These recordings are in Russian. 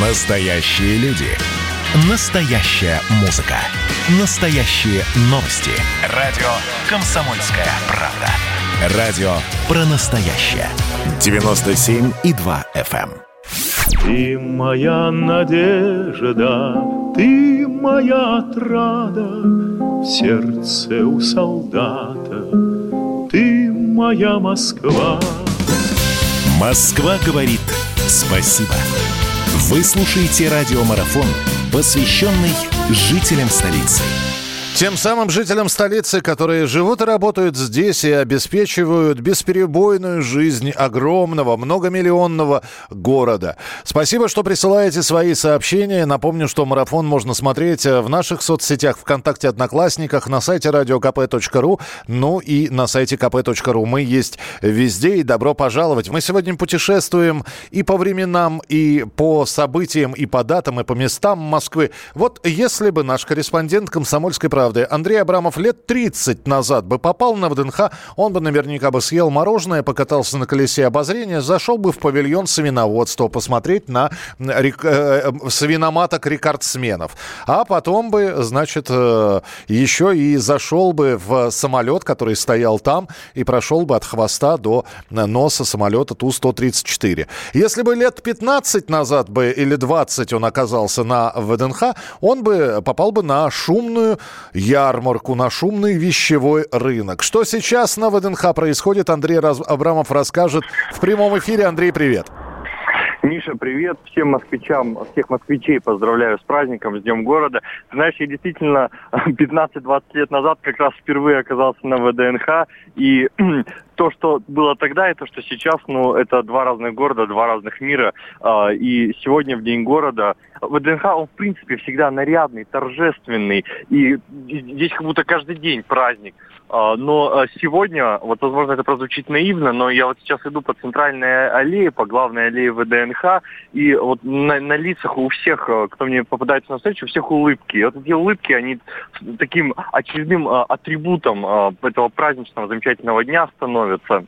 Настоящие люди. Настоящая музыка. Настоящие новости. Радио «Комсомольская правда». Радио про настоящее. 97,2 FM. Эм. Ты моя надежда, ты моя отрада В сердце у солдата, ты моя Москва. Москва говорит спасибо. Вы слушаете радиомарафон, посвященный жителям столицы. Тем самым жителям столицы, которые живут и работают здесь и обеспечивают бесперебойную жизнь огромного, многомиллионного города. Спасибо, что присылаете свои сообщения. Напомню, что марафон можно смотреть в наших соцсетях ВКонтакте, Одноклассниках, на сайте radiokp.ru, ну и на сайте kp.ru. Мы есть везде и добро пожаловать. Мы сегодня путешествуем и по временам, и по событиям, и по датам, и по местам Москвы. Вот если бы наш корреспондент «Комсомольской правды» правды. Андрей Абрамов лет 30 назад бы попал на ВДНХ, он бы наверняка бы съел мороженое, покатался на колесе обозрения, зашел бы в павильон свиноводства посмотреть на рек... э, э свиноматок-рекордсменов. А потом бы, значит, э, еще и зашел бы в самолет, который стоял там, и прошел бы от хвоста до носа самолета Ту-134. Если бы лет 15 назад бы или 20 он оказался на ВДНХ, он бы попал бы на шумную ярмарку, на шумный вещевой рынок. Что сейчас на ВДНХ происходит, Андрей Абрамов расскажет в прямом эфире. Андрей, привет. Миша, привет всем москвичам, всех москвичей поздравляю с праздником, с Днем города. Знаешь, я действительно 15-20 лет назад как раз впервые оказался на ВДНХ, и то, что было тогда, и то, что сейчас, ну, это два разных города, два разных мира. А, и сегодня, в День города, ВДНХ, он, в принципе, всегда нарядный, торжественный, и здесь как будто каждый день праздник. А, но а, сегодня, вот, возможно, это прозвучит наивно, но я вот сейчас иду по центральной аллее, по главной аллее ВДНХ, и вот на, на лицах у всех, а, кто мне попадается на встречу, у всех улыбки. И вот эти улыбки, они таким очередным атрибутом этого праздничного замечательного дня становятся.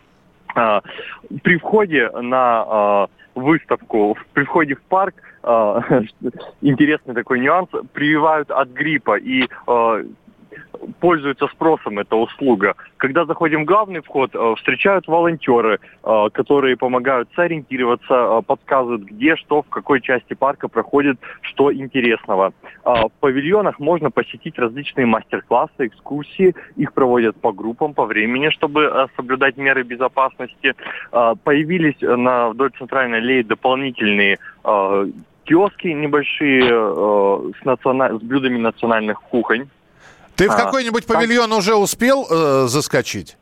При входе на выставку, при входе в парк, интересный такой нюанс, прививают от гриппа. И пользуется спросом эта услуга. Когда заходим в главный вход, э, встречают волонтеры, э, которые помогают сориентироваться, э, подсказывают, где, что, в какой части парка проходит, что интересного. В павильонах можно посетить различные мастер-классы, экскурсии. Их проводят по группам, по времени, чтобы соблюдать меры безопасности. Появились на вдоль центральной аллеи дополнительные киоски небольшие с, национа... с блюдами национальных кухонь. Ты в а, какой-нибудь павильон уже успел э, заскочить?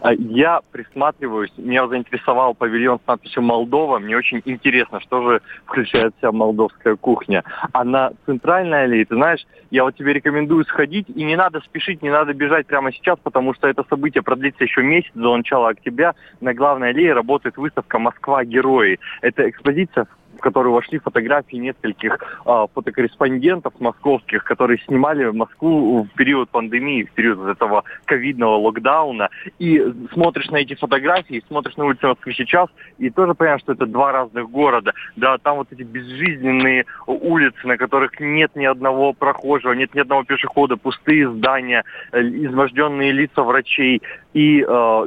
А, я присматриваюсь. Меня заинтересовал павильон с надписью «Молдова». Мне очень интересно, что же включает в себя молдовская кухня. А на центральной аллее, ты знаешь, я вот тебе рекомендую сходить. И не надо спешить, не надо бежать прямо сейчас, потому что это событие продлится еще месяц до начала октября. На главной аллее работает выставка «Москва. Герои». Это экспозиция, которую вошли фотографии нескольких э, фотокорреспондентов московских, которые снимали Москву в период пандемии, в период этого ковидного локдауна. И смотришь на эти фотографии, смотришь на улицы Москвы сейчас, и тоже понимаешь, что это два разных города. Да, там вот эти безжизненные улицы, на которых нет ни одного прохожего, нет ни одного пешехода, пустые здания, э, изможденные лица врачей. И э,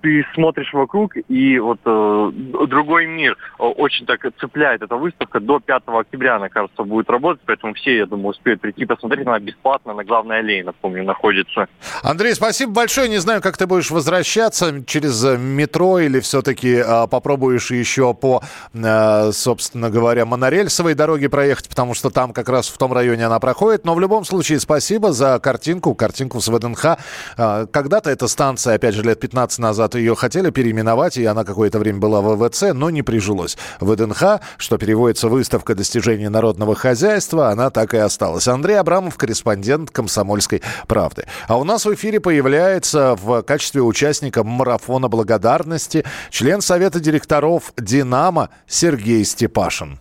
ты смотришь вокруг, и вот э, другой мир э, очень так цепляет эта выставка. До 5 октября, она, кажется, будет работать, поэтому все, я думаю, успеют прийти посмотреть. Она бесплатно на главной аллее, напомню, находится. Андрей, спасибо большое. Не знаю, как ты будешь возвращаться через э, метро или все-таки э, попробуешь еще по, э, собственно говоря, монорельсовой дороге проехать, потому что там как раз в том районе она проходит. Но в любом случае спасибо за картинку, картинку с ВДНХ. Э, когда-то эта станция, опять же, лет 15 назад когда ее хотели переименовать, и она какое-то время была в ВВЦ, но не прижилось. ВДНХ, что переводится «Выставка достижений народного хозяйства», она так и осталась. Андрей Абрамов, корреспондент «Комсомольской правды». А у нас в эфире появляется в качестве участника марафона благодарности член Совета директоров «Динамо» Сергей Степашин.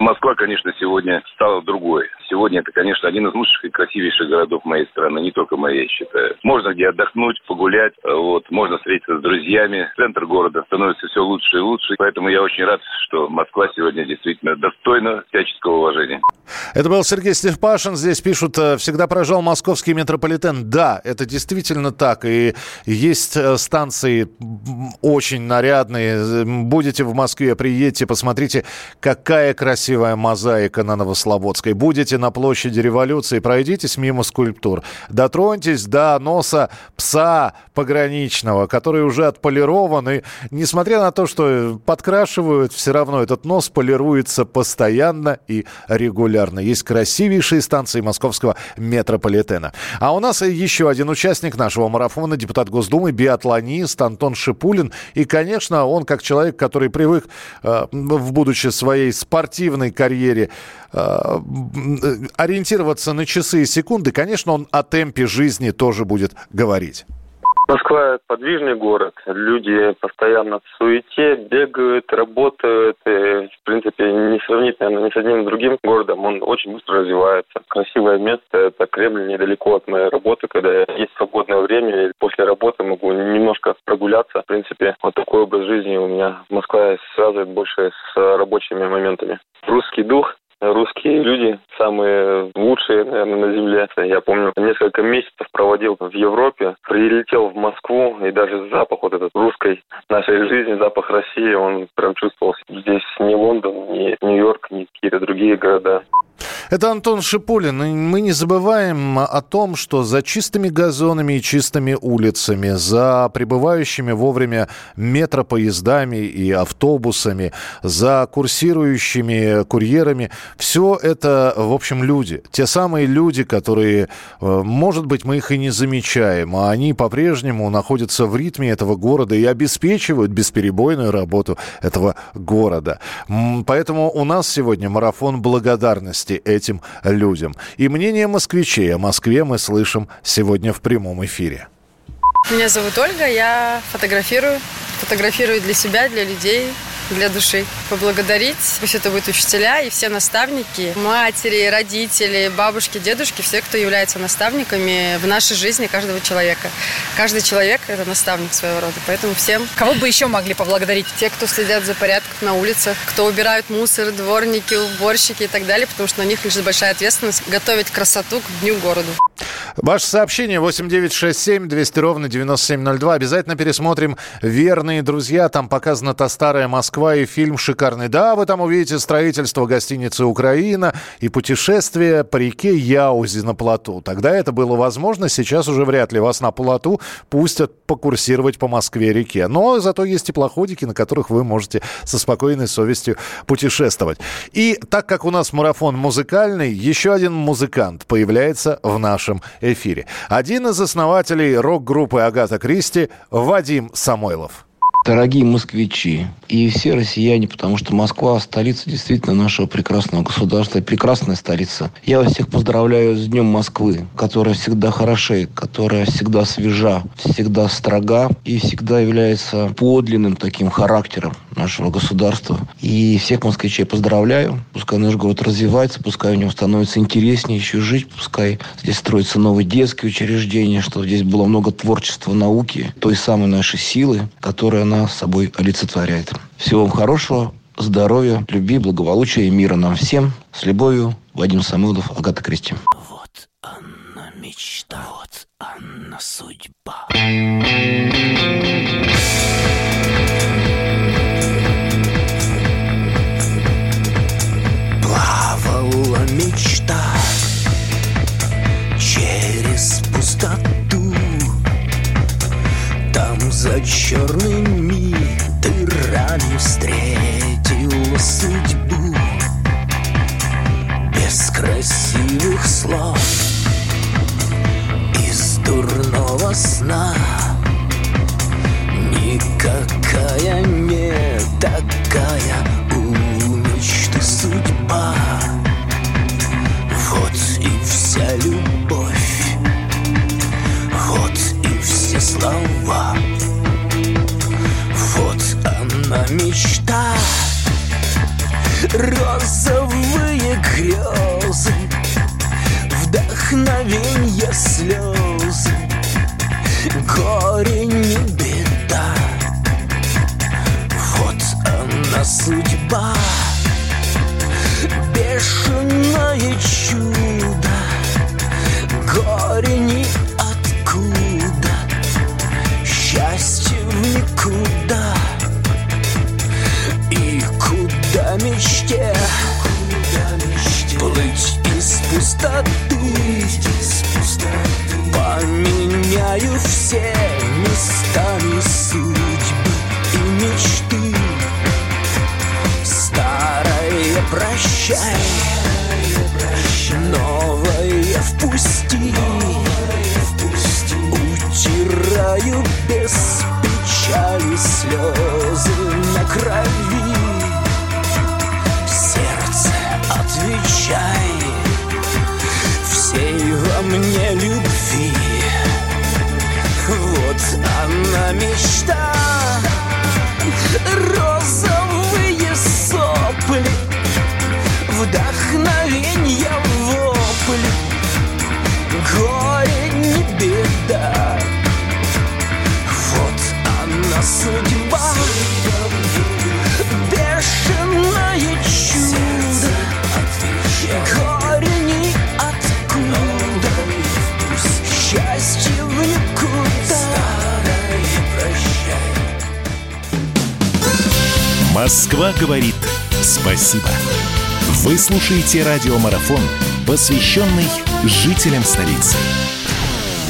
Москва, конечно, сегодня стала другой. Сегодня это, конечно, один из лучших и красивейших городов моей страны, не только моей, я считаю. Можно где отдохнуть, погулять, вот, можно встретиться с друзьями. Центр города становится все лучше и лучше, поэтому я очень рад, что Москва сегодня действительно достойна всяческого уважения. Это был Сергей Степашин. Здесь пишут, э, всегда поражал московский метрополитен. Да, это действительно так. И есть э, станции очень нарядные. Будете в Москве, приедьте, посмотрите, какая красивая мозаика на Новослободской. Будете на площади революции, пройдитесь мимо скульптур. Дотроньтесь до носа пса пограничного, который уже отполирован. И несмотря на то, что подкрашивают, все равно этот нос полируется постоянно и регулярно. Есть красивейшие станции московского метрополитена. А у нас еще один участник нашего марафона, депутат Госдумы, биатлонист Антон Шипулин. И, конечно, он как человек, который привык, э, в будучи своей спортивной карьере, ориентироваться на часы и секунды, конечно, он о темпе жизни тоже будет говорить. Москва – подвижный город. Люди постоянно в суете, бегают, работают. И, в принципе, не сравнить, наверное, ни с одним другим городом. Он очень быстро развивается. Красивое место – это Кремль недалеко от моей работы. Когда есть свободное время, и после работы могу немножко прогуляться. В принципе, вот такой образ жизни у меня. Москва связывает больше с рабочими моментами. Русский дух русские люди самые лучшие, наверное, на земле. Я помню, несколько месяцев проводил в Европе, прилетел в Москву, и даже запах вот этот русской нашей жизни, запах России, он прям чувствовался. Здесь не Лондон, не Нью-Йорк, не какие-то другие города. Это Антон Шипулин. Мы не забываем о том, что за чистыми газонами и чистыми улицами, за прибывающими вовремя метропоездами и автобусами, за курсирующими курьерами, все это, в общем, люди. Те самые люди, которые, э, может быть, мы их и не замечаем, а они по-прежнему находятся в ритме этого города и обеспечивают бесперебойную работу этого города. Поэтому у нас сегодня марафон благодарности этим людям. И мнение москвичей о Москве мы слышим сегодня в прямом эфире. Меня зовут Ольга, я фотографирую. Фотографирую для себя, для людей, для души. Поблагодарить, пусть это будут учителя и все наставники, матери, родители, бабушки, дедушки, все, кто является наставниками в нашей жизни каждого человека. Каждый человек – это наставник своего рода, поэтому всем. Кого бы еще могли поблагодарить? Те, кто следят за порядком на улицах, кто убирают мусор, дворники, уборщики и так далее, потому что на них лежит большая ответственность готовить красоту к Дню городу. Ваше сообщение 8967 200 ровно 9702. Обязательно пересмотрим «Верные друзья». Там показана та старая Москва и фильм шикарный. Да, вы там увидите строительство гостиницы «Украина» и путешествие по реке Яузи на плоту. Тогда это было возможно, сейчас уже вряд ли вас на плоту пустят покурсировать по Москве-реке. Но зато есть теплоходики, на которых вы можете со спокойной совестью путешествовать. И так как у нас марафон музыкальный, еще один музыкант появляется в нашем. Один из основателей рок-группы «Агата Кристи» Вадим Самойлов. Дорогие москвичи и все россияне, потому что Москва – столица действительно нашего прекрасного государства, прекрасная столица. Я вас всех поздравляю с Днем Москвы, которая всегда хорошеет, которая всегда свежа, всегда строга и всегда является подлинным таким характером нашего государства. И всех москвичей поздравляю. Пускай наш город развивается, пускай у него становится интереснее еще жить, пускай здесь строятся новые детские учреждения, что здесь было много творчества, науки, той самой нашей силы, которая нас собой олицетворяет. Всего вам хорошего, здоровья, любви, благополучия и мира нам всем. С любовью, Вадим Самойлов, Агата Кристи. Вот она мечта, вот она судьба. Плавала мечта за черными дырами встретила судьбу. Без красивых слов Из дурного сна. Никакая не такая у мечты судьба. Вот и вся любовь Вот и все слова Розовые грезы вдохновенье слезы. Горе не беда Вот она судьба. Бешеное Москва говорит спасибо. Вы слушаете радиомарафон, посвященный жителям столицы.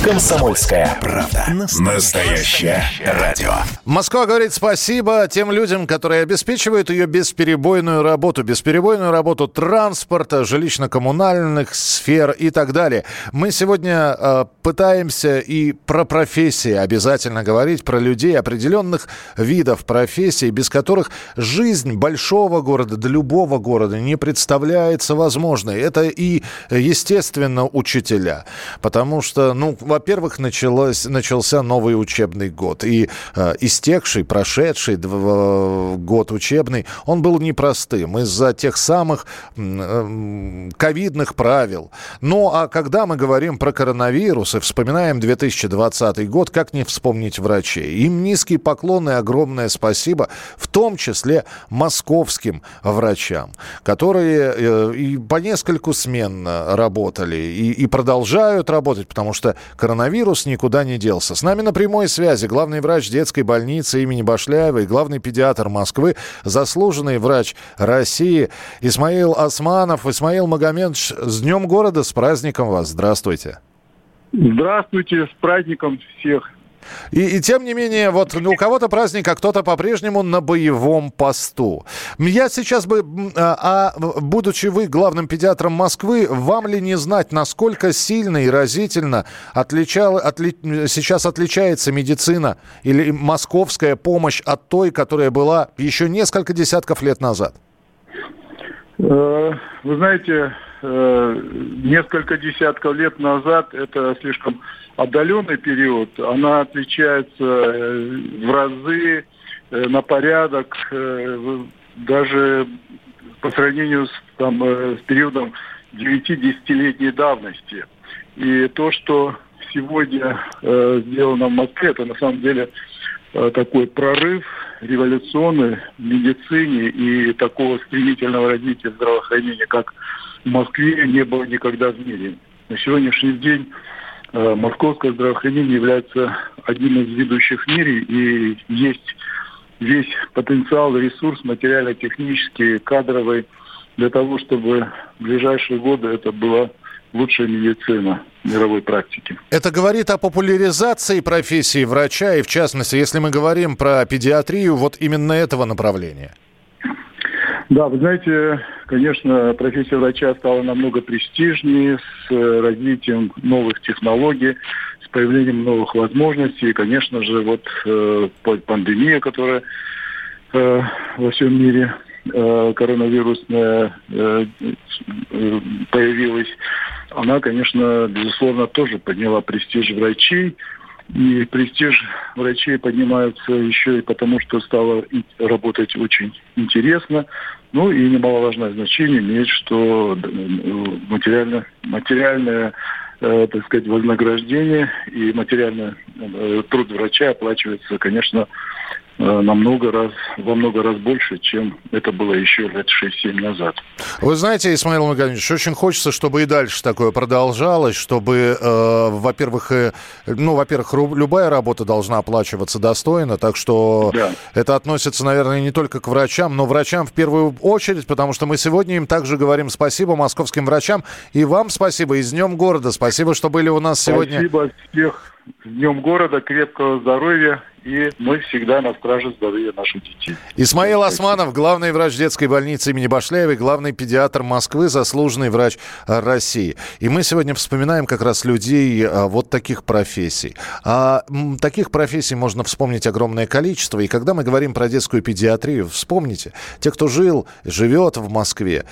Комсомольская правда. Настоящее радио. Москва говорит спасибо тем людям, которые обеспечивают ее бесперебойную работу. Бесперебойную работу транспорта, жилищно-коммунальных сфер и так далее. Мы сегодня э, пытаемся и про профессии обязательно говорить, про людей определенных видов профессий, без которых жизнь большого города, да любого города не представляется возможной. Это и, естественно, учителя. Потому что, ну, во-первых, началось, начался новый учебный год. И э, истекший, прошедший дв- год учебный, он был непростым из-за тех самых э, ковидных правил. Ну, а когда мы говорим про коронавирус и вспоминаем 2020 год, как не вспомнить врачей? Им низкий поклон и огромное спасибо, в том числе московским врачам, которые э, и по нескольку смен работали и, и продолжают работать, потому что коронавирус никуда не делся. С нами на прямой связи главный врач детской больницы имени Башляева и главный педиатр Москвы, заслуженный врач России Исмаил Османов. Исмаил Магомедович, с Днем города, с праздником вас. Здравствуйте. Здравствуйте, с праздником всех. И, и тем не менее, вот у кого-то праздник, а кто-то по-прежнему на боевом посту. Я сейчас бы, а, а, будучи вы главным педиатром Москвы, вам ли не знать, насколько сильно и разительно отличал, отли, сейчас отличается медицина или московская помощь от той, которая была еще несколько десятков лет назад? Э, Вы знаете, э, несколько десятков лет назад это слишком отдаленный период. Она отличается э, в разы, э, на порядок, э, даже по сравнению с, там, с периодом 9-10-летней давности. И то, что сегодня э, сделано в Москве, это на самом деле э, такой прорыв революционный в медицине и такого стремительного развития здравоохранения, как в Москве, не было никогда в мире. На сегодняшний день московское здравоохранение является одним из ведущих в мире и есть весь потенциал, ресурс материально-технический, кадровый для того, чтобы в ближайшие годы это была лучшая медицина мировой практики. Это говорит о популяризации профессии врача, и в частности, если мы говорим про педиатрию, вот именно этого направления. Да, вы знаете, конечно, профессия врача стала намного престижнее с э, развитием новых технологий, с появлением новых возможностей. И, конечно же, вот э, пандемия, которая э, во всем мире э, коронавирусная э, э, появилась, она, конечно, безусловно, тоже подняла престиж врачей. И престиж врачей поднимается еще и потому, что стало работать очень интересно. Ну и немаловажное значение имеет, что э, материально, материальное э, так сказать, вознаграждение и материальный э, труд врача оплачивается, конечно, намного раз, во много раз больше, чем это было еще лет 6-7 назад. Вы знаете, Исмаил Магомедович, очень хочется, чтобы и дальше такое продолжалось, чтобы, э, во-первых, э, ну, во-первых, любая работа должна оплачиваться достойно, так что Да. это относится, наверное, не только к врачам, но врачам в первую очередь, потому что мы сегодня им также говорим спасибо московским врачам, и вам спасибо, и с Днем города, спасибо, что были у нас сегодня. Спасибо всех с Днем города, крепкого здоровья, и мы всегда на страже здоровья наших детей. Исмаил Османов, главный врач детской больницы имени Башляевой, главный педиатр Москвы, заслуженный врач э, России. И мы сегодня вспоминаем как раз людей э, вот таких профессий. А таких профессий можно вспомнить огромное количество. И когда мы говорим про детскую педиатрию, вспомните, те, кто жил, живет в Москве,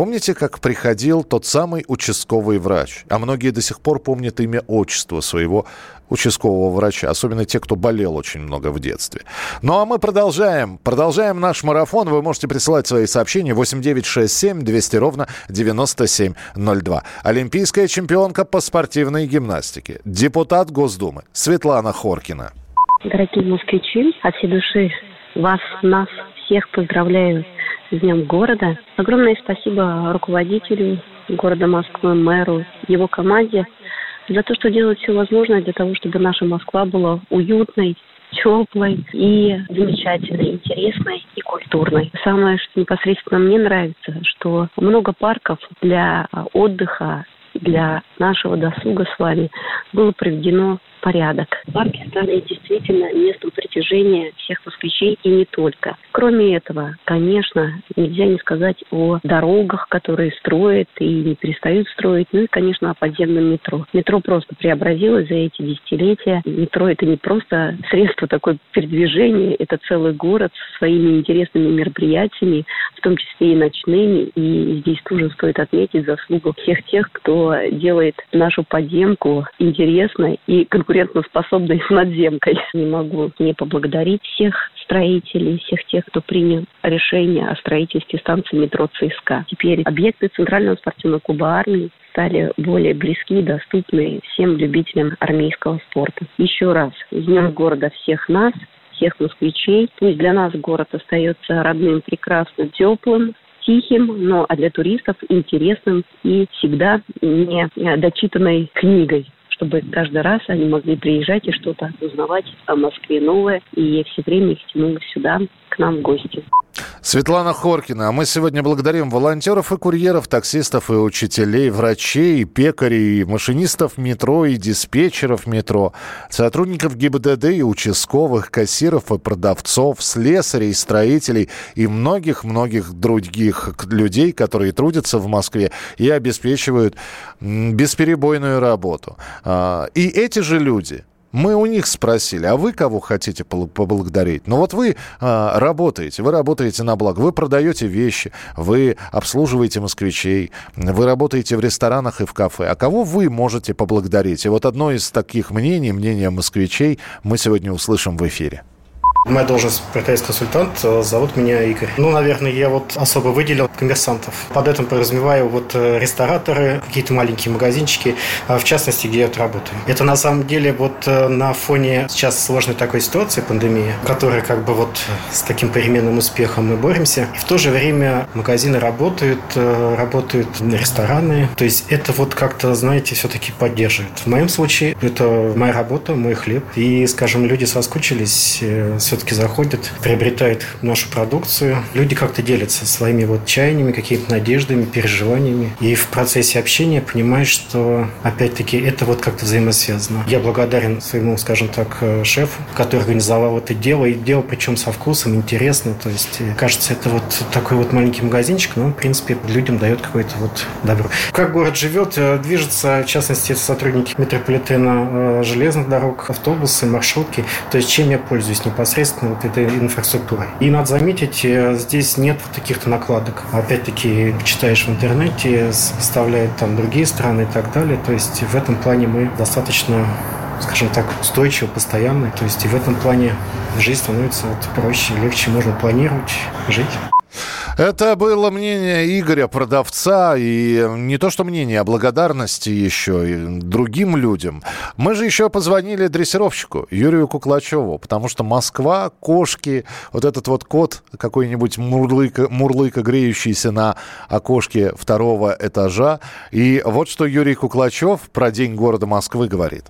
Помните, как приходил тот самый участковый врач? А многие до сих пор помнят имя, отчество своего участкового врача, особенно те, кто болел очень много в детстве. Ну а мы продолжаем. Продолжаем наш марафон. Вы можете присылать свои сообщения 8967 200 ровно 9702. Олимпийская чемпионка по спортивной гимнастике. Депутат Госдумы Светлана Хоркина. Дорогие москвичи, от всей души вас, нас, всех поздравляю с Днем города. Огромное спасибо руководителю города Москвы, мэру, его команде за то, что делают все возможное для того, чтобы наша Москва была уютной, теплой и замечательной, интересной и культурной. Самое, что непосредственно мне нравится, что много парков для отдыха, для нашего досуга с вами было приведено в порядок. Парки стали действительно местом притяжения всех москвичей и не только. Кроме этого, конечно, нельзя не сказать о дорогах, которые строят и не перестают строить, ну и, конечно, о подземном метро. Метро просто преобразилось за эти десятилетия. Метро – это не просто средство такое передвижения, это целый город со своими интересными мероприятиями, в том числе и ночными. И здесь тоже стоит отметить заслугу всех тех, кто делает нашу подземку интересной и конкурентоспособной надземкой. Не могу не поблагодарить всех строителей, всех тех, кто принял решение о строительстве станции метро ЦСКА. Теперь объекты Центрального спортивного клуба армии стали более близки и доступны всем любителям армейского спорта. Еще раз, с Днем города всех нас, всех москвичей. Пусть для нас город остается родным, прекрасным, теплым, тихим, но а для туристов интересным и всегда не дочитанной книгой чтобы каждый раз они могли приезжать и что-то узнавать о Москве новое, и все время их тянуло сюда, к нам в гости. Светлана Хоркина. А мы сегодня благодарим волонтеров и курьеров, таксистов и учителей, врачей, пекарей, машинистов метро и диспетчеров метро, сотрудников ГИБДД и участковых, кассиров и продавцов, слесарей, строителей и многих-многих других людей, которые трудятся в Москве и обеспечивают бесперебойную работу. А, И эти же люди, мы у них спросили, а вы кого хотите поблагодарить? Ну вот вы а, работаете, вы работаете на благо, вы продаете вещи, вы обслуживаете москвичей, вы работаете в ресторанах и в кафе. А кого вы можете поблагодарить? И вот одно из таких мнений, мнение москвичей, мы сегодня услышим в эфире. Моя должность продавец-консультант, э, зовут меня Игорь. Ну, наверное, я вот особо выделил коммерсантов. Под этим подразумеваю вот э, рестораторы, какие-то маленькие магазинчики, а в частности, где я вот работаю. Это на самом деле вот э, на фоне сейчас сложной такой ситуации, пандемии, которая как бы вот с таким переменным успехом мы боремся. И в то же время магазины работают, э, работают рестораны. То есть это вот как-то, знаете, все-таки поддерживает. В моем случае это моя работа, мой хлеб. И, скажем, люди соскучились, э, все-таки заходят, приобретают нашу продукцию. Люди как-то делятся своими вот чаяниями, какими-то надеждами, переживаниями. И в процессе общения понимаешь, что, опять-таки, это вот как-то взаимосвязано. Я благодарен своему, скажем так, э, шефу, который организовал это дело. И дело причем со вкусом, интересно. То есть, э, кажется, это вот такой вот маленький магазинчик, но, в принципе, людям дает какое-то вот добро. Как город живет, э, движется, в частности, сотрудники метрополитена, железных дорог, автобусы, маршрутки. То есть, чем я пользуюсь непосредственно вот этой инфраструктурой. И надо заметить, э, здесь нет таких-то накладок. Опять-таки, читаешь в интернете, вставляют там другие страны и так далее. То есть, в этом плане мы достаточно скажем так, устойчиво, постоянно. То есть и в этом плане жизнь становится вот проще, легче, можно планировать, жить. Это было мнение Игоря, продавца, и не то что мнение, а благодарности еще и другим людям. Мы же еще позвонили дрессировщику Юрию Куклачеву, потому что Москва, кошки, вот этот вот кот какой-нибудь мурлыка, мурлыка греющийся на окошке второго этажа. И вот что Юрий Куклачев про День города Москвы говорит.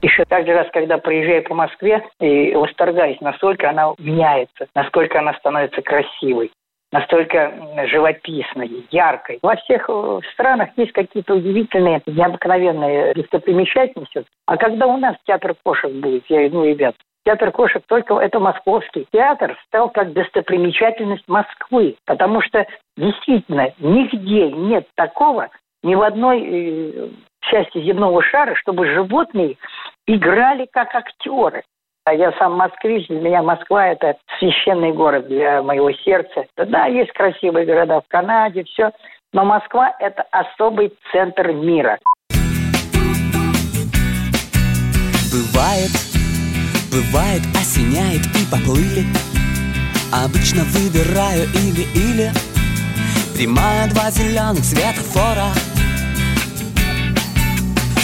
Еще каждый раз, когда проезжаю по Москве, и восторгаюсь, насколько она меняется, насколько она становится красивой настолько живописной, яркой. Во всех э, странах есть какие-то удивительные, необыкновенные достопримечательности. А когда у нас театр кошек будет, я ну, ребят, театр кошек только это московский. Театр стал как достопримечательность Москвы, потому что действительно нигде нет такого, ни в одной э, части земного шара, чтобы животные играли как актеры. А я сам москвич, для меня Москва – это священный город для моего сердца. Да, есть красивые города в Канаде, все, но Москва – это особый центр мира. Бывает, бывает, осеняет и поплыли Обычно выбираю или-или Прямая два зеленых светофора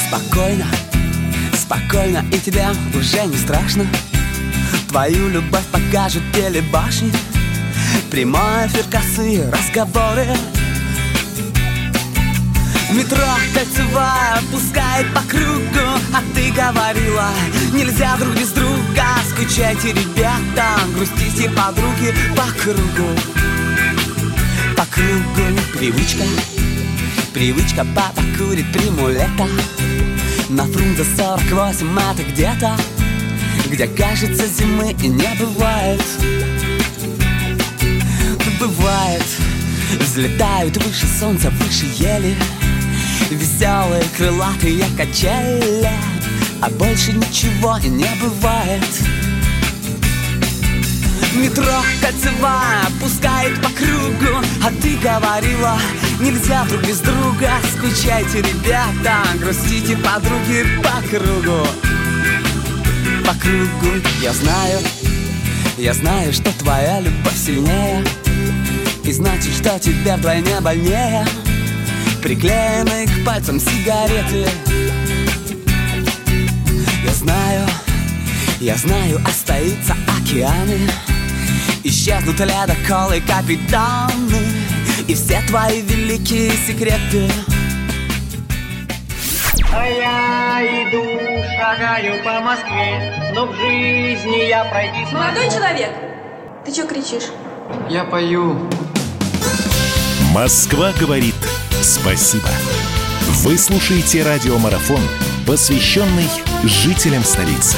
Спокойно, спокойно и тебе уже не страшно. Твою любовь покажут телебашни Прямой эфир, косые разговоры. Метро кольцевая пускает по кругу А ты говорила, нельзя друг без друга Скучайте, ребята, грустите подруги по кругу. По кругу привычка Привычка папа курит приму лето На Фрунзе 48 это где-то Где кажется зимы и не бывает. Бывает. Взлетают выше солнца, выше ели. Веселые крылатые качели. А больше ничего и не бывает Метро кольцевая пускает по кругу. А ты говорила, нельзя друг без друга. Скучайте, ребята, грустите подруги по кругу. По кругу я знаю, я знаю, что твоя любовь сильнее. И значит, что тебе вдвойне больнее. Приклеенные к пальцам сигареты. Я знаю, я знаю, остаются океаны Исчезнут ледоколы капитаны И все твои великие секреты А я иду, шагаю по Москве Но в жизни я пройти смогу Молодой человек, ты что кричишь? Я пою Москва говорит спасибо. Вы слушаете радиомарафон, посвященный жителям столицы.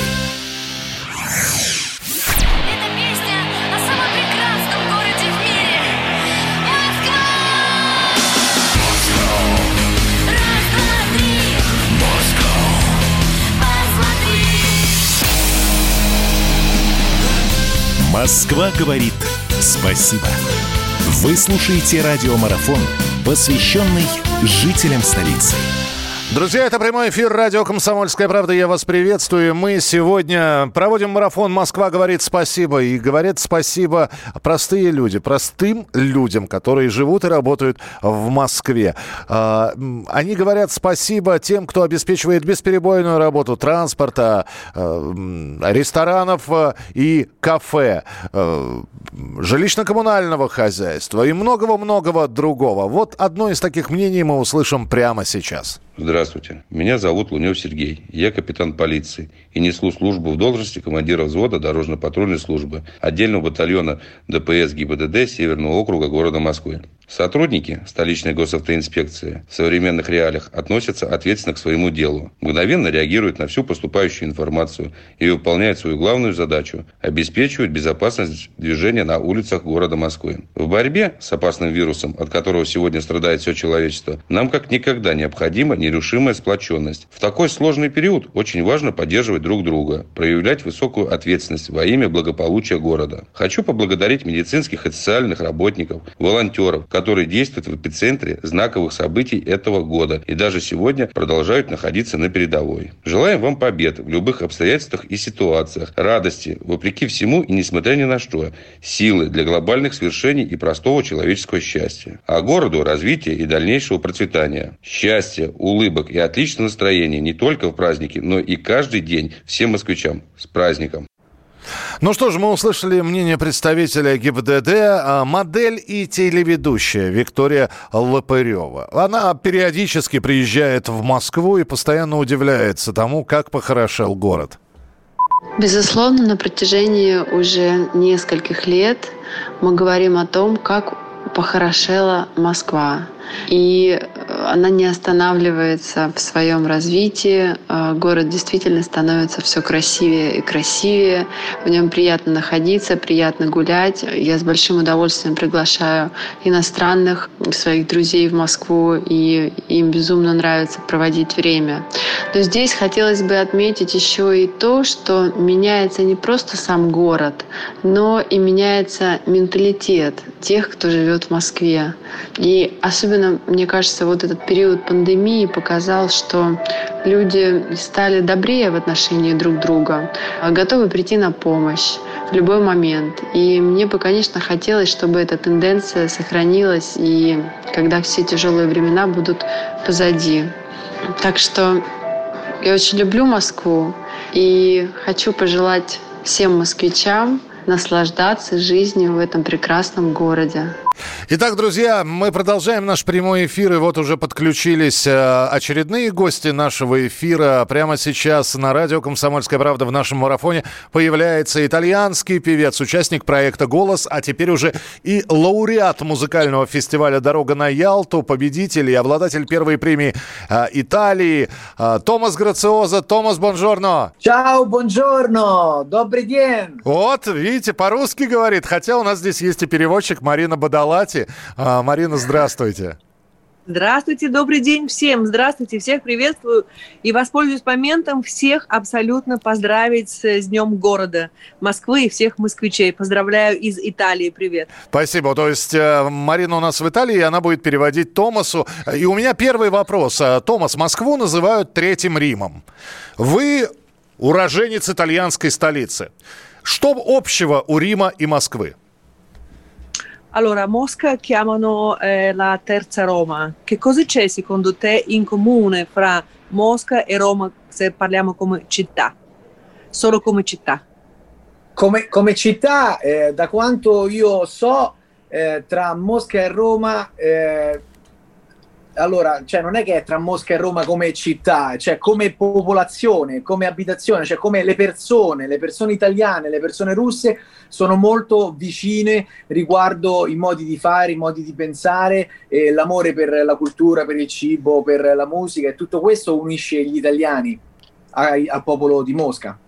Москва говорит спасибо. Вы слушаете радиомарафон, посвященный жителям столицы. Друзья, это прямой эфир радио «Комсомольская правда». Я вас приветствую. Мы сегодня проводим марафон «Москва говорит спасибо». И говорят спасибо простые люди, простым людям, которые живут и работают в Москве. А, Они говорят спасибо тем, кто обеспечивает бесперебойную работу транспорта, э, ресторанов э, и кафе, жилищно-коммунального хозяйства и многого-многого другого. Вот одно из таких мнений мы услышим прямо сейчас. Здравствуйте. Меня зовут Лунев Сергей. Я капитан полиции и несу службу в должности командира взвода дорожно-патрульной службы отдельного батальона ДПС ГИБДД Северного округа города Москвы. Сотрудники столичной госавтоинспекции в современных реалиях относятся ответственно к своему делу, мгновенно реагируют на всю поступающую информацию и выполняют свою главную задачу – обеспечивать безопасность движения на улицах города Москвы. В борьбе с опасным вирусом, от которого сегодня страдает все человечество, нам как никогда необходима нерушимая сплоченность. В такой сложный период очень важно поддерживать друг друга, проявлять высокую ответственность во имя благополучия города. Хочу поблагодарить медицинских и социальных работников, волонтеров, которые действуют в эпицентре знаковых событий этого года и даже сегодня продолжают находиться на передовой. Желаем вам побед в любых обстоятельствах и ситуациях, радости, вопреки всему и несмотря ни на что, силы для глобальных свершений и простого человеческого счастья. А городу развития и дальнейшего процветания. Счастья, улыбок и отличного настроения не только в праздники, но и каждый день всем москвичам. С праздником! Ну что ж, мы услышали мнение представителя ГИБДД, а, модель и телеведущая Виктория Лопырева. Она периодически приезжает в Москву и постоянно удивляется тому, как похорошел город. Безусловно, на протяжении уже нескольких лет мы говорим о том, как похорошела Москва. И она не останавливается в своем развитии. А, город действительно становится все красивее и красивее. В нем приятно находиться, приятно гулять. Я с большим удовольствием приглашаю иностранных своих друзей в Москву, и им безумно нравится проводить время. Но здесь хотелось бы отметить еще и то, что меняется не просто сам город, но и меняется менталитет тех, кто живет в Москве. И особенно, мне кажется, вот этот период пандемии показал, что люди стали добрее в отношении друг друга, готовы прийти на помощь в любой момент. И мне бы, конечно, хотелось, чтобы эта тенденция сохранилась, и когда все тяжелые времена будут позади. Так что я очень люблю Москву и хочу пожелать всем москвичам наслаждаться жизнью в этом прекрасном городе. Итак, друзья, мы продолжаем наш прямой эфир, и вот уже подключились э, очередные гости нашего эфира. Прямо сейчас на радио «Комсомольская правда» в нашем марафоне появляется итальянский певец, участник проекта «Голос», а теперь уже и лауреат музыкального фестиваля «Дорога на Ялту», победитель и обладатель первой премии э, Италии э, Томас Грациоза. Томас, бонжорно! Чао, бонжорно! Добрый день! Вот, видите, по-русски говорит, хотя у нас здесь есть и переводчик Марина Бадала Палате. А, Марина, здравствуйте. Здравствуйте, добрый день всем. Здравствуйте, всех приветствую. И воспользуюсь моментом всех абсолютно поздравить с Днем города Москвы и всех москвичей. Поздравляю из Италии. Привет. Спасибо. То есть э, Марина у нас в Италии, и она будет переводить Томасу. И у меня первый вопрос. Э, Томас, Москву называют Третьим Римом. Вы уроженец итальянской столицы. Что общего у Рима и Москвы? Allora, Mosca chiamano eh, la terza Roma. Che cosa c'è secondo te in comune fra Mosca e Roma se parliamo come città? Solo come città. Come, come città, eh, da quanto io so, eh, tra Mosca e Roma eh, allora, cioè non è che è tra Mosca e Roma come città, cioè come popolazione, come abitazione, cioè come le persone, le persone italiane, le persone russe sono molto vicine riguardo i modi di fare, i modi di pensare, eh, l'amore per la cultura, per il cibo, per la musica e tutto questo unisce gli italiani al popolo di Mosca.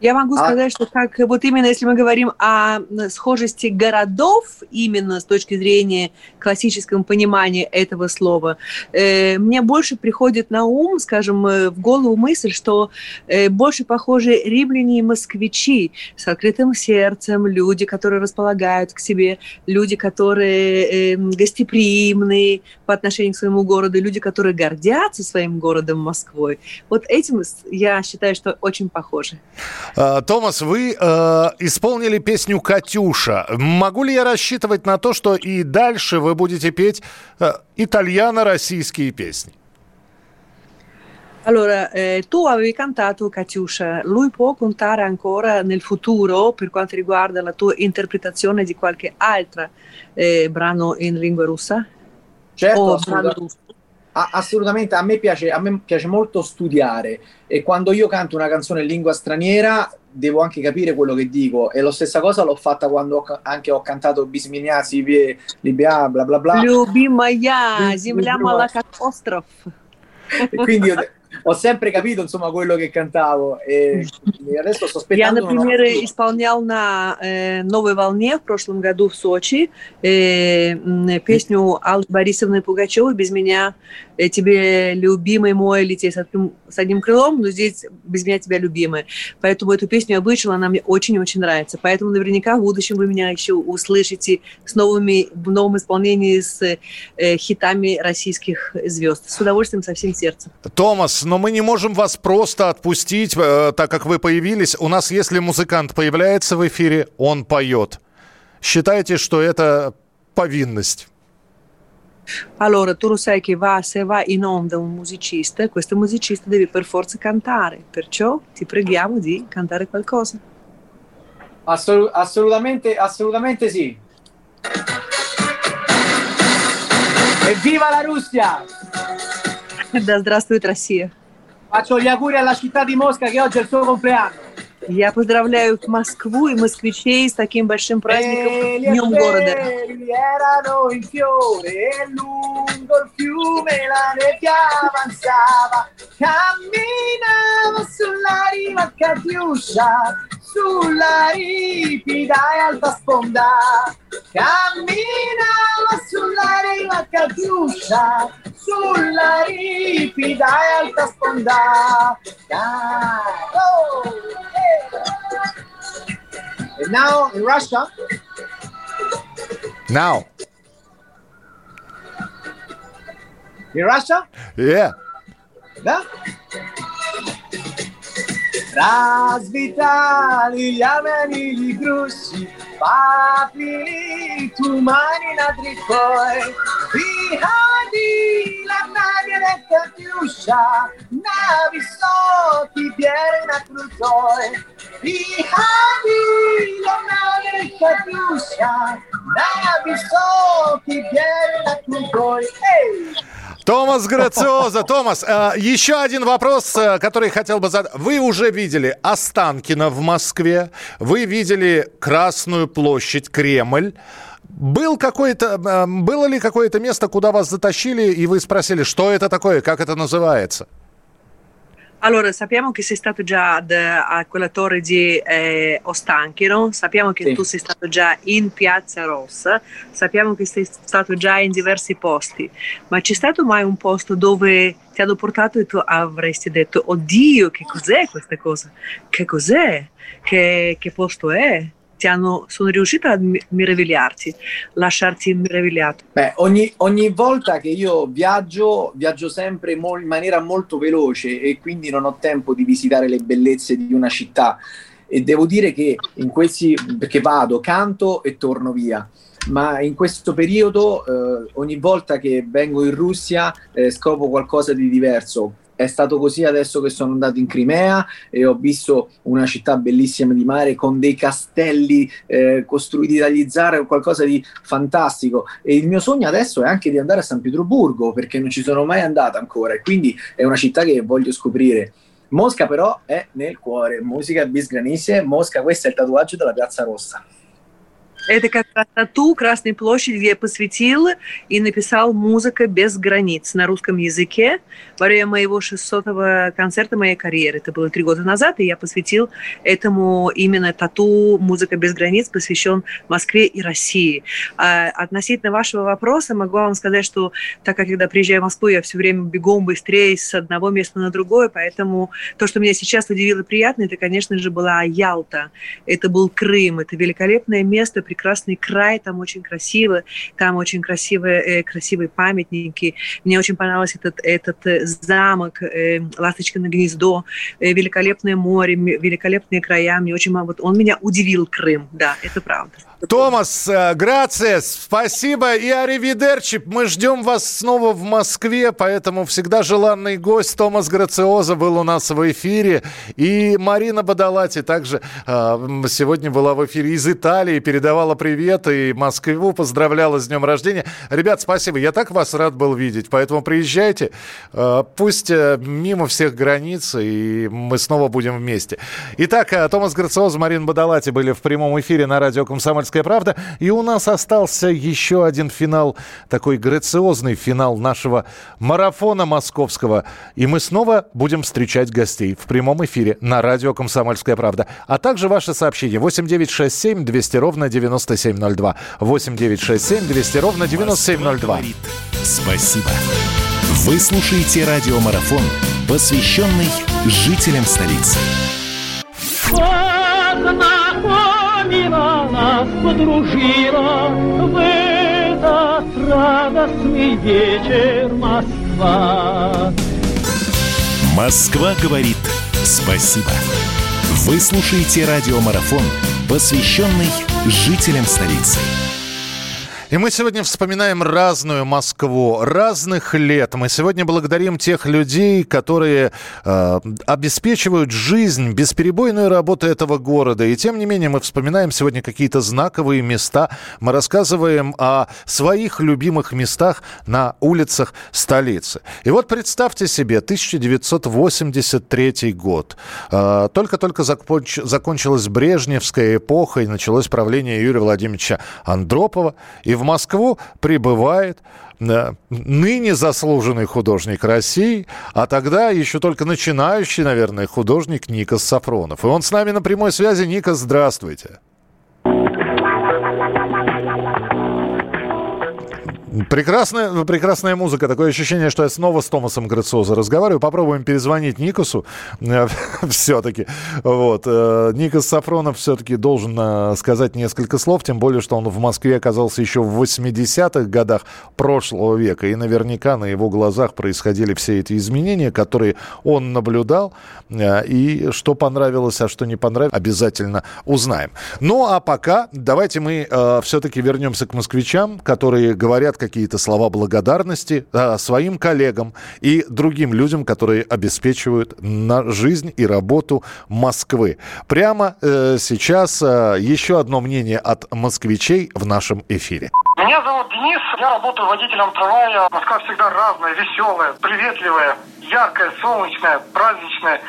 Я могу а... сказать, что как вот именно если мы говорим о схожести городов, именно с точки зрения классического понимания этого слова, э, мне больше приходит на ум, скажем, э, в голову мысль, что э, больше похожи римляне и москвичи с открытым сердцем, люди, которые располагают к себе, люди, которые э, гостеприимные по отношению к своему городу, люди, которые гордятся своим городом Москвой. Вот этим я считаю, что очень похожи. А, Томас, вы э, исполнили песню «Катюша». Могу ли я рассчитывать на то, что и дальше вы будете петь э, итальяно-российские песни? Allora, eh, tu avevi cantato Katiusha, lui può contare ancora nel futuro per quanto riguarda la tua interpretazione di qualche altro eh, brano in lingua russa? Certo, o brano russo? assolutamente, a me, piace, a me piace molto studiare e quando io canto una canzone in lingua straniera devo anche capire quello che dico e la stessa cosa l'ho fatta quando ho, anche ho cantato Bismillah, Sibie, Libia, bla bla bla. Любимая, земля Малакат остров. E quindi ho, ho sempre capito insomma quello che cantavo e, e adesso sto Я, aspettando например, una- исполнял на э, «Новой волне» в прошлом году в Сочи э, м, песню Аллы Борисовны Пугачевой «Без меня э, Тебе, любимый мой, лететь с одним, с одним крылом», но здесь «Без меня тебя, любимая». Поэтому эту песню я выучила, она мне очень-очень нравится. Поэтому наверняка в будущем вы меня еще услышите с новыми, в новом исполнении с э, хитами российских звезд. С удовольствием, со всем сердцем. Томас, но мы не можем вас просто отпустить, э, так как вы появились. У нас, если музыкант появляется в эфире, он поет. Считайте, что это повинность. Allora, tu lo sai che va, se va in onda un musicista, questo musicista deve per forza cantare, perciò ti preghiamo di cantare qualcosa. Assolu- assolutamente, assolutamente sì. Evviva la Russia! Да здравствует Россия! Faccio gli auguri alla città di Mosca che oggi è il suo compleanno. Я поздравляю Москву и москвичей с таким большим праздником, E Днем города. e. Camminavo sulla riva Catiuscia, sulla ripida e alta sponda. Camminavo sulla riva Catiuscia, sulla ripida e alta sponda. Oh, eh. And now in Russia, Now. in Russia, Yeah. да? Razvitali ljameni i gruši, papili tumani na trikoj. Prihadila nagjereka kljuša, na visoki bjeri na krutoj. Prihadila nagjereka kljuša, na visoki bjeri na krutoj. Hey! Томас Грациоза. Томас, э, еще один вопрос, э, который хотел бы задать. Вы уже видели Останкино в Москве, вы видели Красную площадь, Кремль. Был какое-то, э, было ли какое-то место, куда вас затащили, и вы спросили, что это такое, как это называется? Allora, sappiamo che sei stato già ad- a quella torre di eh, Ostanchino, sappiamo che Sì. tu sei stato già in Piazza Rossa, sappiamo che sei stato già in diversi posti, ma c'è stato mai un posto dove ti hanno portato e tu avresti detto, oddio, che cos'è questa cosa? Che cos'è? Che, che posto è? Ti hanno, sono riuscita a meravigliarti, lasciarti meravigliato. Beh, ogni, ogni volta che io viaggio, viaggio sempre mo- in maniera molto veloce e quindi non ho tempo di visitare le bellezze di una città. E devo dire che in questi, perché vado, canto e torno via. Ma in questo periodo, eh, ogni volta che vengo in Russia, eh, scopro qualcosa di diverso è stato così adesso che sono andato in Crimea e ho visto una città bellissima di mare con dei castelli eh, costruiti dagli zar, qualcosa di fantastico. E il mio sogno adesso è anche di andare a San Pietroburgo perché non ci sono mai andato ancora e quindi è una città che voglio scoprire. Mosca però è nel cuore, musica bis granicie, Mosca questo è il tatuaggio della Piazza Rossa. Это как раз тату Красной площади, где я посвятил и написал «Музыка без границ» на русском языке во время моего 600-го концерта моей карьеры. Это было три года назад, и я посвятил этому именно тату «Музыка без границ», посвящен Москве и России. А относительно вашего вопроса могу вам сказать, что так как когда приезжаю в Москву, я все время бегом быстрее с одного места на другое, поэтому то, что меня сейчас удивило приятно, это, конечно же, была Ялта. Это был Крым, это великолепное место, прекрасный край, там очень красиво, там очень красивые, э, красивые памятники. Мне очень понравился этот, этот э, замок, э, Ласточкино гнездо, э, великолепное море, великолепные края. Мне очень, вот он меня удивил, Крым, да, это правда. Томас, грация, спасибо и аривидерчи. Мы ждем вас снова в Москве, поэтому всегда желанный гость Томас Грациоза был у нас в эфире. И Марина Бадалати также сегодня была в эфире из Италии, передавала передавала привет и Москву поздравляла с днем рождения. Ребят, спасибо. Я так вас рад был видеть. Поэтому приезжайте. Э, пусть э, мимо всех границ, и мы снова будем вместе. Итак, э, Томас Грациоз, Марин Бадалати были в прямом эфире на радио «Комсомольская правда». И у нас остался еще один финал, такой грациозный финал нашего марафона московского. И мы снова будем встречать гостей в прямом эфире на радио «Комсомольская правда». А также ваши сообщения 8967 200 ровно 9702. 8967 200 ровно 9702. Спасибо. Вы слушаете радиомарафон, посвященный жителям столицы. Познакомила нас, подружила в этот радостный вечер Москва. Москва говорит спасибо. Вы слушаете радиомарафон, посвященный жителям столицы. И мы сегодня вспоминаем разную Москву, разных лет. Мы сегодня благодарим тех людей, которые э, обеспечивают жизнь, бесперебойную работу этого города. И тем не менее мы вспоминаем сегодня какие-то знаковые места. Мы рассказываем о своих любимых местах на улицах столицы. И вот представьте себе, 1983 год. Э, только-только законч, закончилась Брежневская эпоха и началось правление Юрия Владимировича Андропова. И в Москву прибывает э, ныне заслуженный художник России, а тогда еще только начинающий, наверное, художник Никос Сафронов. И он с нами на прямой связи. Никос, здравствуйте. Прекрасная, прекрасная музыка. Такое ощущение, что я снова с Томасом Грациозо разговариваю. Попробуем перезвонить Никосу все-таки. Вот. Э, Никос Сафронов все-таки должен э, сказать несколько слов, тем более, что он в Москве оказался еще в 80-х годах прошлого века. И наверняка на его глазах происходили все эти изменения, которые он наблюдал. Э, и что понравилось, а что не понравилось, обязательно узнаем. Ну, а пока давайте мы все-таки вернемся к москвичам, которые говорят, какие-то слова благодарности а, своим коллегам и другим людям, которые обеспечивают на жизнь и работу Москвы. Прямо э, сейчас э, еще одно мнение от москвичей в нашем эфире. Меня зовут Денис, я работаю водителем трамвая. Москва всегда разная, веселая, приветливая, яркая, солнечная, праздничная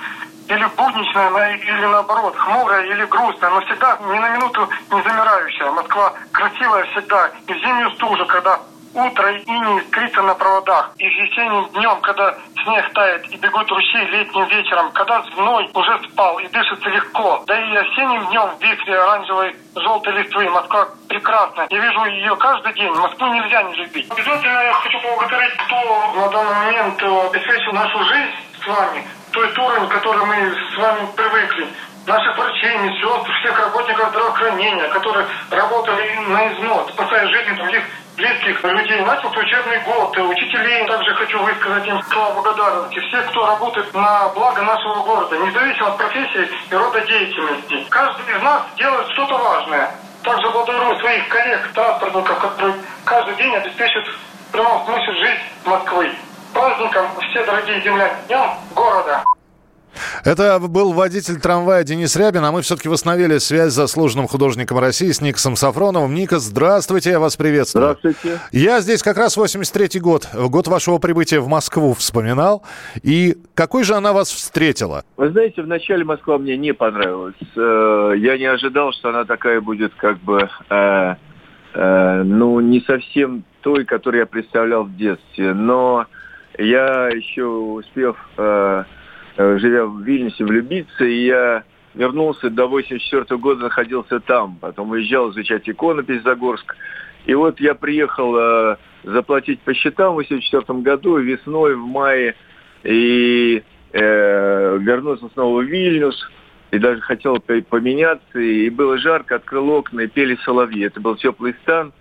или будничная, или наоборот, хмурая или грустная, но всегда ни на минуту не замирающая. Москва красивая всегда, и в зимнюю стужу, когда утро и не искрится на проводах. И весенним днем, когда снег тает и бегут ручьи летним вечером, когда зной уже спал и дышится легко. Да и осенним днем в вихре оранжевой желтой листвы Москва прекрасна. Я вижу ее каждый день. Москву нельзя не любить. Обязательно я хочу поблагодарить, кто на данный момент э, обеспечил нашу жизнь с вами. Той уровень, к который мы с вами привыкли наших врачей, медсестр, всех работников здравоохранения, которые работали на износ, спасая жизни других близких людей. Начался учебный год. Учителей также хочу высказать им слова благодарности. Все, кто работает на благо нашего города, независимо от профессии и рода деятельности. Каждый из нас делает что-то важное. Также благодарю своих коллег, транспортников, которые каждый день обеспечивают в прямом смысле жизнь Москвы. Праздником все дорогие земляне, днем города. Это был водитель трамвая Денис Рябин, а мы все-таки восстановили связь с заслуженным художником России с Никосом Сафроновым. Никос, здравствуйте, я вас приветствую. Здравствуйте. Я здесь как раз 83-й год, год вашего прибытия в Москву вспоминал. И какой же она вас встретила? Вы знаете, вначале Москва мне не понравилась. Э, я не ожидал, что она такая будет как бы, э, э, ну, не совсем той, которую я представлял в детстве. Но я еще успев Э, живя в Вильнюсе, влюбиться, и я вернулся до 84 года, находился там. Потом уезжал изучать иконопись Загорск. И вот я приехал э, заплатить по счетам в 84 году, весной, в мае, и э, вернулся снова в Вильнюс, и даже хотел поменяться, и было жарко, открыл окна, и пели соловьи. Это был теплый стан,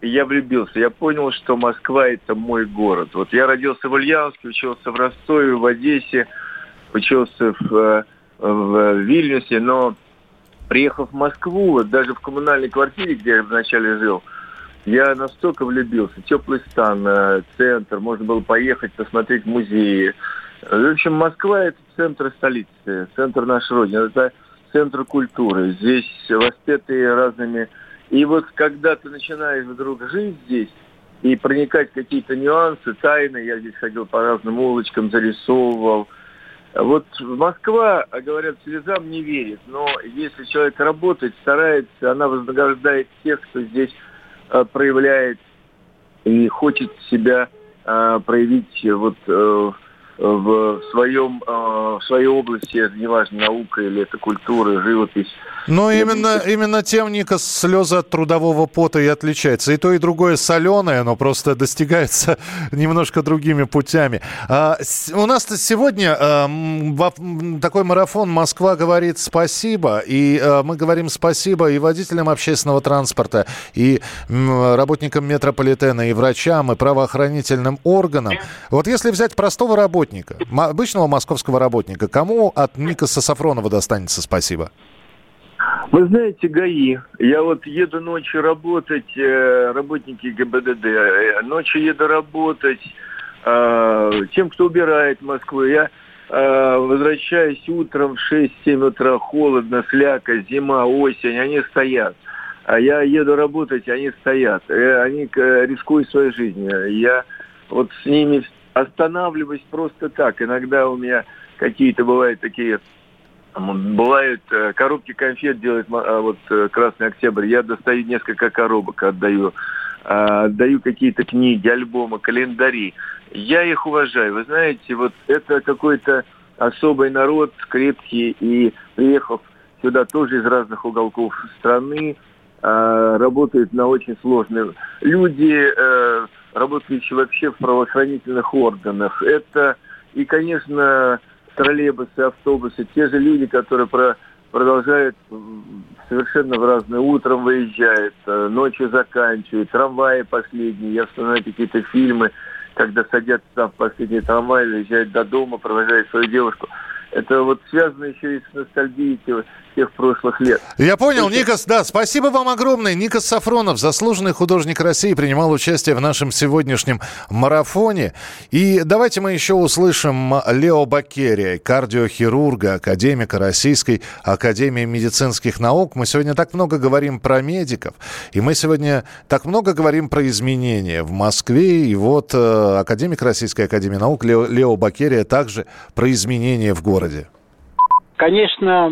и я влюбился. Я понял, что Москва – это мой город. Вот я родился в Ульяновске, учился в Ростове, в Одессе, учился в, в Вильнюсе, но приехав в Москву, даже в коммунальной квартире, где я вначале жил, я настолько влюбился. Теплый стан, центр, можно было поехать, посмотреть музеи. В общем, Москва – это центр столицы, центр нашей Родины, это центр культуры. Здесь воспетые разными И вот когда ты начинаешь вдруг жить здесь и проникать в какие-то нюансы, тайны, я здесь ходил по разным улочкам, зарисовывал. Вот Москва, говорят, слезам не верит, но если человек работает, старается, она вознаграждает тех, кто здесь э, проявляет и хочет себя э, проявить вот э, в своем э, в своей области, неважно, наука или это культура, живопись. Но именно, именно тем, Ника, слезы от трудового пота и отличается. И то, и другое соленое, но просто достигается немножко другими путями. А, у нас сегодня а, такой марафон «Москва говорит спасибо». И а, мы говорим спасибо и водителям общественного транспорта, и м, работникам метрополитена, и врачам, и правоохранительным органам. Вот если взять простого работника, работника, обычного московского работника, кому от Никаса Сафронова достанется спасибо? Вы знаете, ГАИ. Я вот еду ночью работать, э, работники ГИБДД, э, ночью еду работать э, тем, кто убирает Москву. Я возвращаюсь утром в 6-7 утра, холодно, сляка, зима, осень, они стоят. А я еду работать, они стоят. Они рискуют своей жизнью. Я вот с ними останавливаюсь просто так. Иногда у меня какие-то бывают такие Бывают э, коробки конфет делает а, вот э, Красный Октябрь. Я достаю несколько коробок, отдаю. А, отдаю какие-то книги, альбомы, календари. Я их уважаю. Вы знаете, вот это какой-то особый народ, крепкий, и приехав сюда тоже из разных уголков страны, а, работают на очень сложные. Люди, э, работающие вообще в правоохранительных органах. Это и, конечно, троллейбусы, автобусы, те же люди, которые про, продолжают совершенно в разное утром выезжают, э, ночью заканчивают, трамваи последние. Я вспоминаю какие-то фильмы, когда садятся в последний трамвай, выезжают до дома, провожают свою девушку. Это вот связано еще и с ностальгией тех прошлых лет. Я понял. Никас, да, спасибо вам огромное. Никас Сафронов, заслуженный художник России, принимал участие в нашем сегодняшнем марафоне. И давайте мы еще услышим Лео Бакерия, кардиохирурга, академика Российской Академии медицинских наук. Мы сегодня так много говорим про медиков, и мы сегодня так много говорим про изменения в Москве. И вот э, академик Российской Академии наук Лео, Лео Бакерия также про изменения в городе. Конечно,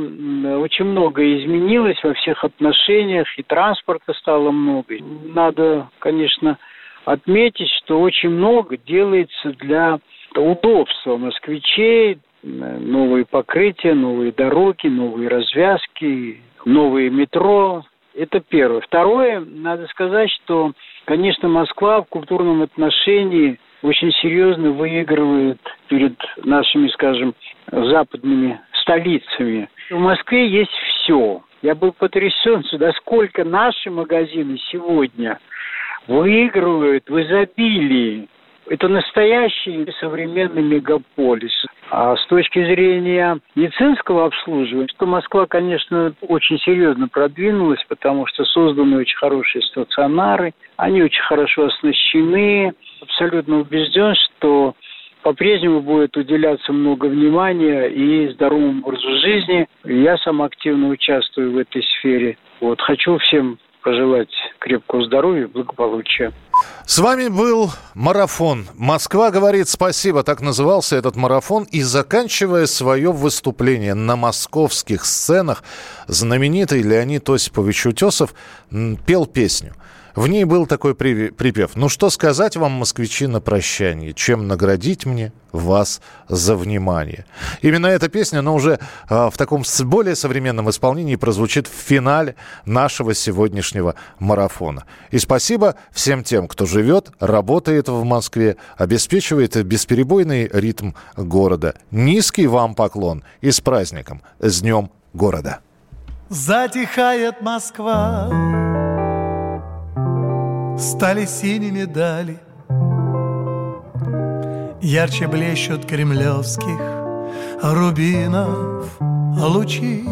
очень многое изменилось во всех отношениях, и транспорта стало много. Надо, конечно, отметить, что очень много делается для удобства москвичей, новые покрытия, новые дороги, новые развязки, новые метро. Это первое. Второе, надо сказать, что, конечно, Москва в культурном отношении очень серьезно выигрывает перед нашими, скажем, западными столицами. В Москве есть все. Я был потрясен, сюда сколько наши магазины сегодня выигрывают в изобилии. Это настоящий современный мегаполис. А с точки зрения медицинского обслуживания, то Москва, конечно, очень серьезно продвинулась, потому что созданы очень хорошие стационары, они очень хорошо оснащены. Абсолютно убежден, что по-прежнему будет уделяться много внимания и здоровому образу жизни. Я сам активно участвую в этой сфере. Вот. Хочу всем пожелать крепкого здоровья, благополучия. С вами был марафон. Москва говорит спасибо. Так назывался этот марафон. И заканчивая свое выступление на московских сценах, знаменитый Леонид Осипович Утесов пел песню – в ней был такой припев. «Ну что сказать вам, москвичи, на прощание, чем наградить мне вас за внимание». Именно эта песня, но уже э, в таком более современном исполнении прозвучит в финале нашего сегодняшнего марафона. И спасибо всем тем, кто живет, работает в Москве, обеспечивает бесперебойный ритм города. Низкий вам поклон и с праздником, с Днем города. Затихает Москва стали синими дали. Ярче блещут кремлевских рубинов лучи.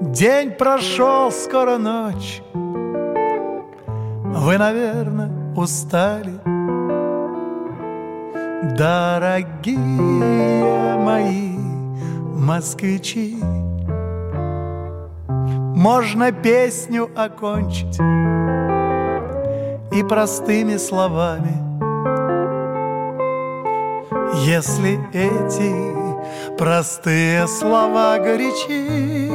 День прошел, скоро ночь, вы, наверное, устали. Дорогие мои москвичи, можно песню окончить и простыми словами. Если эти простые слова горячи,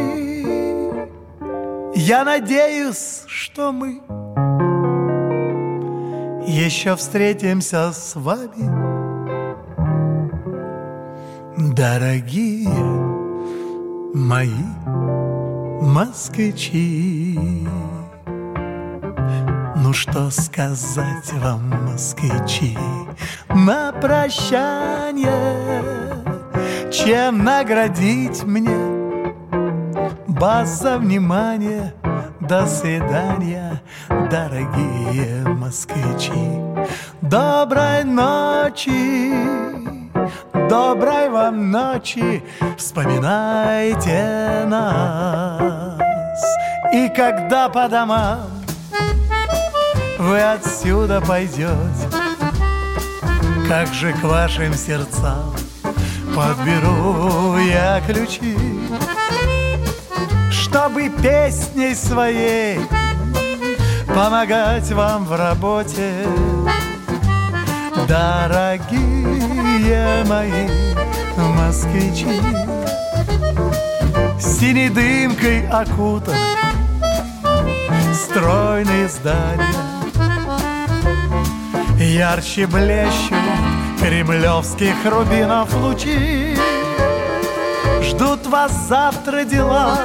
я надеюсь, что мы еще встретимся с вами, дорогие мои москвичи. Ну что сказать вам, москвичи, на прощание, чем наградить мне вас за внимание. До свидания, дорогие москвичи. Доброй ночи, доброй вам ночи, вспоминайте нас. И когда по домам вы отсюда пойдете, как же к вашим сердцам подберу я ключи, чтобы песней своей помогать вам в работе, дорогие мои москвичи. Синей дымкой окутаны стройные здания, Ярче блещут кремлевских рубинов лучи. Ждут вас завтра дела,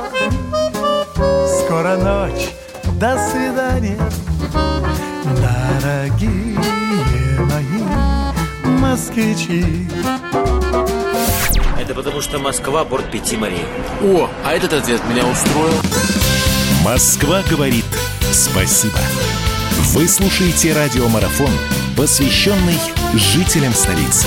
скоро ночь, до свидания, дорогие москвичи. Это потому что Москва – порт пяти морей. О, а этот ответ меня устроил. Москва говорит спасибо. Вы слушаете радиомарафон, посвященный жителям столицы.